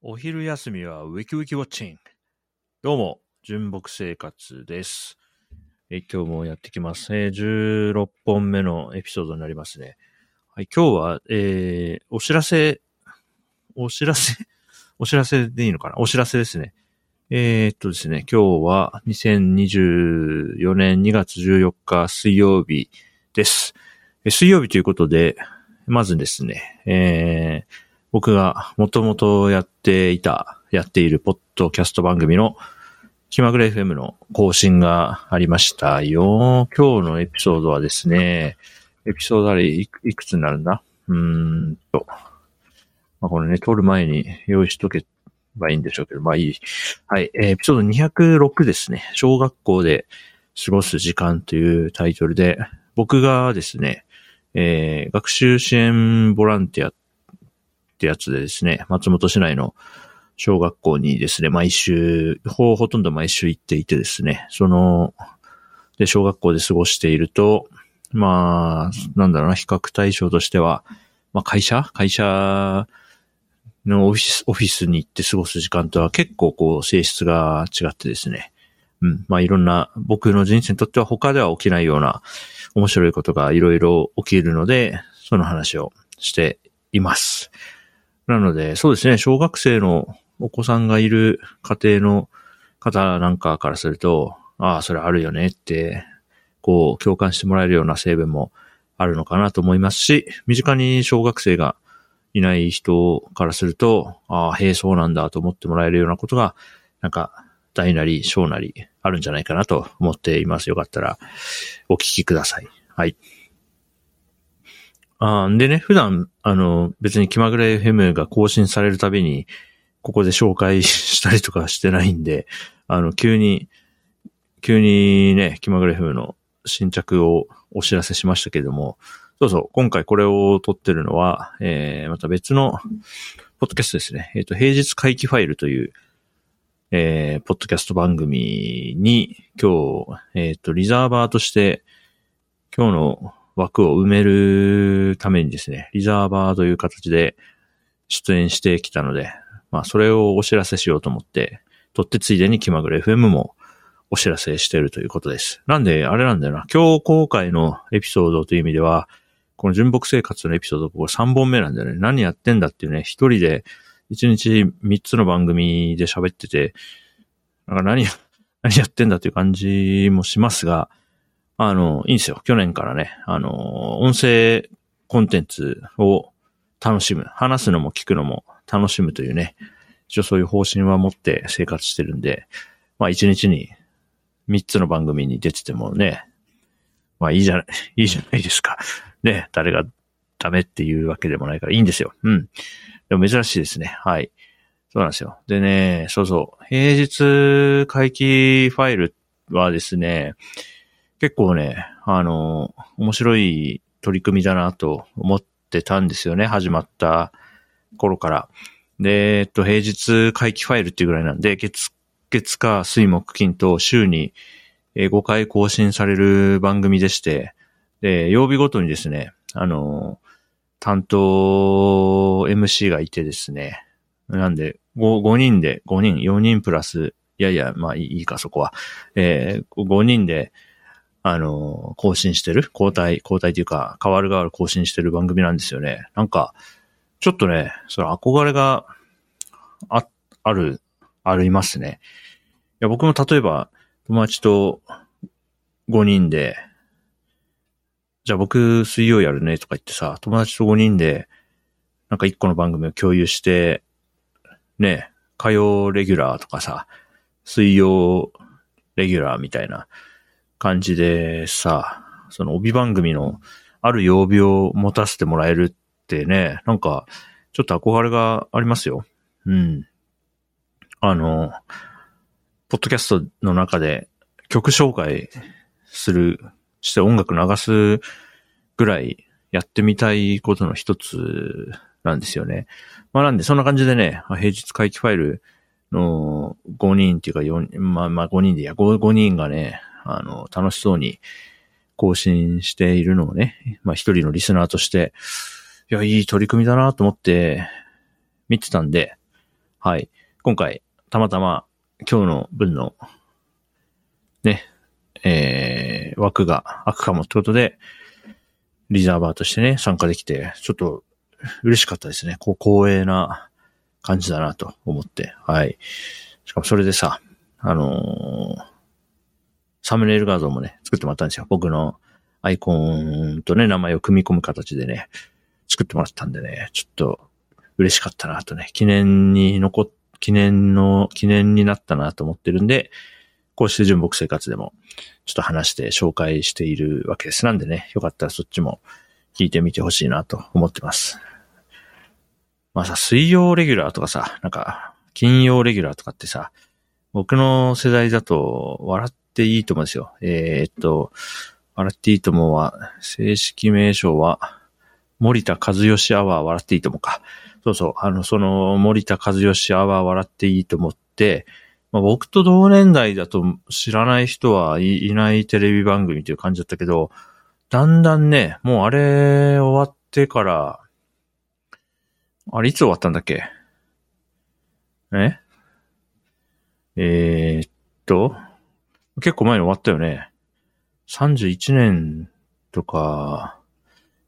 お昼休みはウィキウィキウォッチング。どうも、純木生活です。え今日もやってきます。えー16本目のエピソードになりますね。はい、今日は、えー、お知らせ、お知らせ？お知らせでいいのかな？お知らせですね。えー、っとですね、今日は2024年2月14日水曜日です。水曜日ということで、まずですね、えー、僕がもともとやっていた、やっているポッドキャスト番組の気まぐれ FM の更新がありましたよ。今日のエピソードはですね、エピソードあれいくつになるんだ？うーんと。まあ、これね、撮る前に用意しとけばいいんでしょうけど、まあいい。はい、エピソード206ですね。小学校で過ごす時間というタイトルで、僕がですね、えー学習支援ボランティアってやつでですね、松本市内の小学校にですね、毎週、ほほとんど毎週行っていてですね、その、で、小学校で過ごしていると、まあ、なんだろうな、比較対象としては、まあ会社？会社のオフィス、オフィスに行って過ごす時間とは結構こう性質が違ってですね、うん、まあいろんな、僕の人生にとっては他では起きないような面白いことがいろいろ起きるので、その話をしています。なので、そうですね、小学生のお子さんがいる家庭の方なんかからすると、ああ、それあるよねって、こう、共感してもらえるような成分もあるのかなと思いますし、身近に小学生がいない人からすると、ああ、へえ、そうなんだと思ってもらえるようなことが、なんか、大なり小なりあるんじゃないかなと思っています。よかったらお聞きください。はい。あでね、普段、あの、別に気まぐれ FM が更新されるたびに、ここで紹介 したりとかしてないんで、あの、急に、急にね、気まぐれ FM の新着をお知らせしましたけれども、そうそう、今回これを撮ってるのは、えー、また別の、ポッドキャストですね。えっ、と、平日回帰ファイルという、えー、ポッドキャスト番組に、今日、えっ、と、リザーバーとして、今日の枠を埋めるためにですね、リザーバーという形で出演してきたので、まあ、それをお知らせしようと思って、撮ってついでに気まぐれ FM もお知らせしているということです。なんで、あれなんだよな、今日公開のエピソードという意味では、この純木生活のエピソード、ここ3本目なんだよね。何やってんだっていうね、一人で1日3つの番組で喋ってて、なんか何、何やってんだっていう感じもしますが、あの、いいんですよ。去年からね、あの、音声コンテンツを楽しむ。話すのも聞くのも楽しむというね、一応そういう方針は持って生活してるんで、まあ一日に3つの番組に出ててもね、まあいいじゃない、いいじゃないですか。ね、誰がダメっていうわけでもないからいいんですよ。うん。でも珍しいですね。はい。そうなんですよ。でね、そうそう。平日回帰ファイルはですね、結構ね、あの、面白い取り組みだなと思ってたんですよね。始まった頃から。で、えっと、平日回帰ファイルっていうぐらいなんで、月、月か水木金と週に5回更新される番組でして、で、曜日ごとにですね、あの、担当 MC がいてですね、なんで、5, 5人で、5人、4人プラス、いやいや、まあいいいいか、そこは。えー、5人で、あの、更新してる？交代、交代というか、変わる変わる更新してる番組なんですよね。なんか、ちょっとね、その憧れがあ、ある、ありますね。いや、僕も例えば、友達と5人で、じゃあ僕水曜やるねとか言ってさ、友達と5人で、なんか1個の番組を共有して、ね、火曜レギュラーとかさ、水曜レギュラーみたいな感じでさ、その帯番組のある曜日を持たせてもらえるってね、なんか、ちょっと憧れがありますよ。うん。あの、ポッドキャストの中で曲紹介する、して音楽流すぐらいやってみたいことの一つなんですよね。まあなんでそんな感じでね、平日回帰ファイルの5人っていうか4、まあまあ5人でいや、5, 5人がね、あの、楽しそうに更新しているのをね、まあ一人のリスナーとして、いや、いい取り組みだなと思って見てたんで、はい。今回、たまたま今日の分の、ね、えー、枠が開くかもってことで、リザーバーとしてね、参加できて、ちょっと嬉しかったですね。こう、光栄な感じだなと思って。はい。しかもそれでさ、あのー、サムネイル画像もね、作ってもらったんですよ。僕のアイコンとね、名前を組み込む形でね、作ってもらったんでね、ちょっと嬉しかったなとね、記念に残っ、記念の、記念になったなと思ってるんで、こうして純木生活でも、ちょっと話して紹介しているわけです。なんでね、よかったらそっちも聞いてみてほしいなと思ってます。まあさ、水曜レギュラーとかさ、なんか、金曜レギュラーとかってさ、僕の世代だと、笑っていいと思うんですよ。えー、っと、笑っていいともは、正式名称は、森田和義アワー笑っていいともか。そうそう。あの、その、森田和義アワー笑っていいと思って、まあ、僕と同年代だと知らない人はいいないテレビ番組という感じだったけど、だんだんね、もうあれ終わってから、あれいつ終わったんだっけ？え？えー、っと、結構前に終わったよね。31年とか、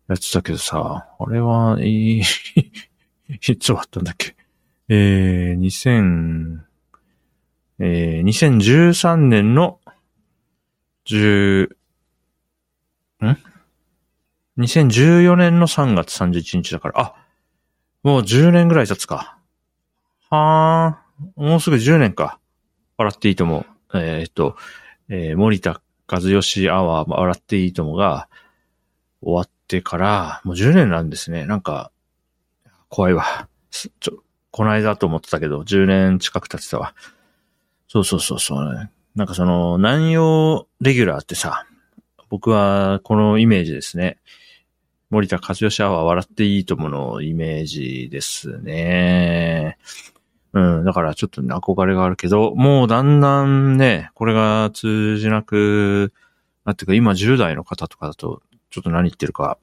やってたけどさ、あれは、いい いつ終わったんだっけ？えー、2000、えー、2013年の10、ん ?2014 年の3月31日だから、あ、もう10年ぐらい経つか。はー、もうすぐ10年か。笑っていいとも。えー、っと、えー、森田和義アワー、笑っていいともが終わってから、もう10年なんですね。なんか、怖いわ。ちょ、この間と思ってたけど、10年近く経ってたわ。そうそうそうそう、ね。なんかその、南洋レギュラーってさ、僕はこのイメージですね。森田和義アワー笑っていいとものイメージですね。うん、だからちょっとね、憧れがあるけど、もうだんだんね、これが通じなくなってか、今10代の方とかだと、ちょっと何言ってるか、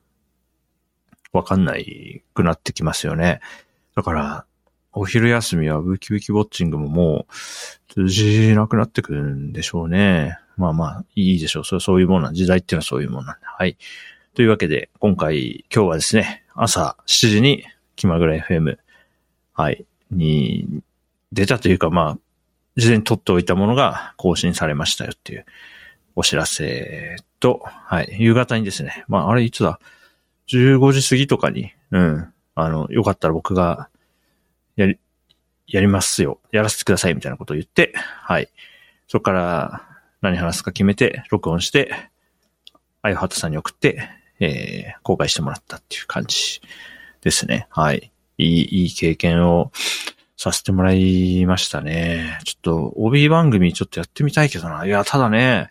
わかんないくなってきますよね。だから、お昼休みはウキウキウォッチングももう通じなくなってくるんでしょうね。まあまあ、いいでしょう。それそういうもんなん、時代っていうのはそういうもんなんで。はい。というわけで、今回、今日はですね、朝7時に気まぐれ FM、はい、に出たというか、まあ、事前に撮っておいたものが更新されましたよっていうお知らせと、はい、夕方にですね、まあ、あれいつだ ?15 時過ぎとかに、うん、あの、よかったら僕が、やり、やりますよ。やらせてくださいみたいなことを言って、はい。そこから何話すか決めて、録音して、あゆはたさんに送って、えー、公開してもらったっていう感じですね。はい。いい、いい経験をさせてもらいましたね。ちょっと、帯番組ちょっとやってみたいけどな。いや、ただね、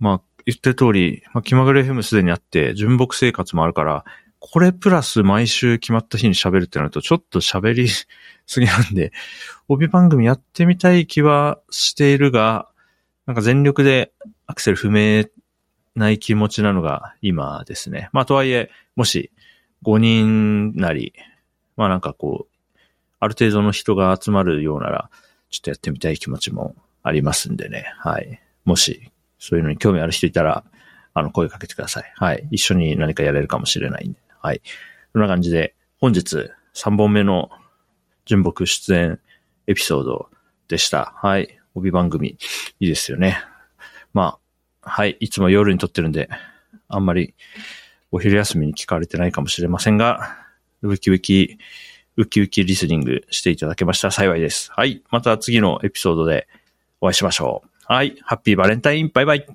まあ、言ってる通り、まあ、気まぐれ FM すでにあって、純木生活もあるから、これプラス毎週決まった日に喋るってなると、ちょっと喋り すぎなんで、帯番組やってみたい気はしているが、なんか全力でアクセル踏めない気持ちなのが今ですね。まあとはいえ、もし5人なり、まあなんかこう、ある程度の人が集まるようなら、ちょっとやってみたい気持ちもありますんでね。はい。もし、そういうのに興味ある人いたら、あの、声かけてください。はい。一緒に何かやれるかもしれないんで。はい。そんな感じで、本日3本目の純木出演エピソードでした。はい。帯番組、いいですよね。まあ、はい。いつも夜に撮ってるんで、あんまりお昼休みに聞かれてないかもしれませんが、ウキウキウキウキリスニングしていただけましたら幸いです。はい。また次のエピソードでお会いしましょう。はい。ハッピーバレンタイン。バイバイ。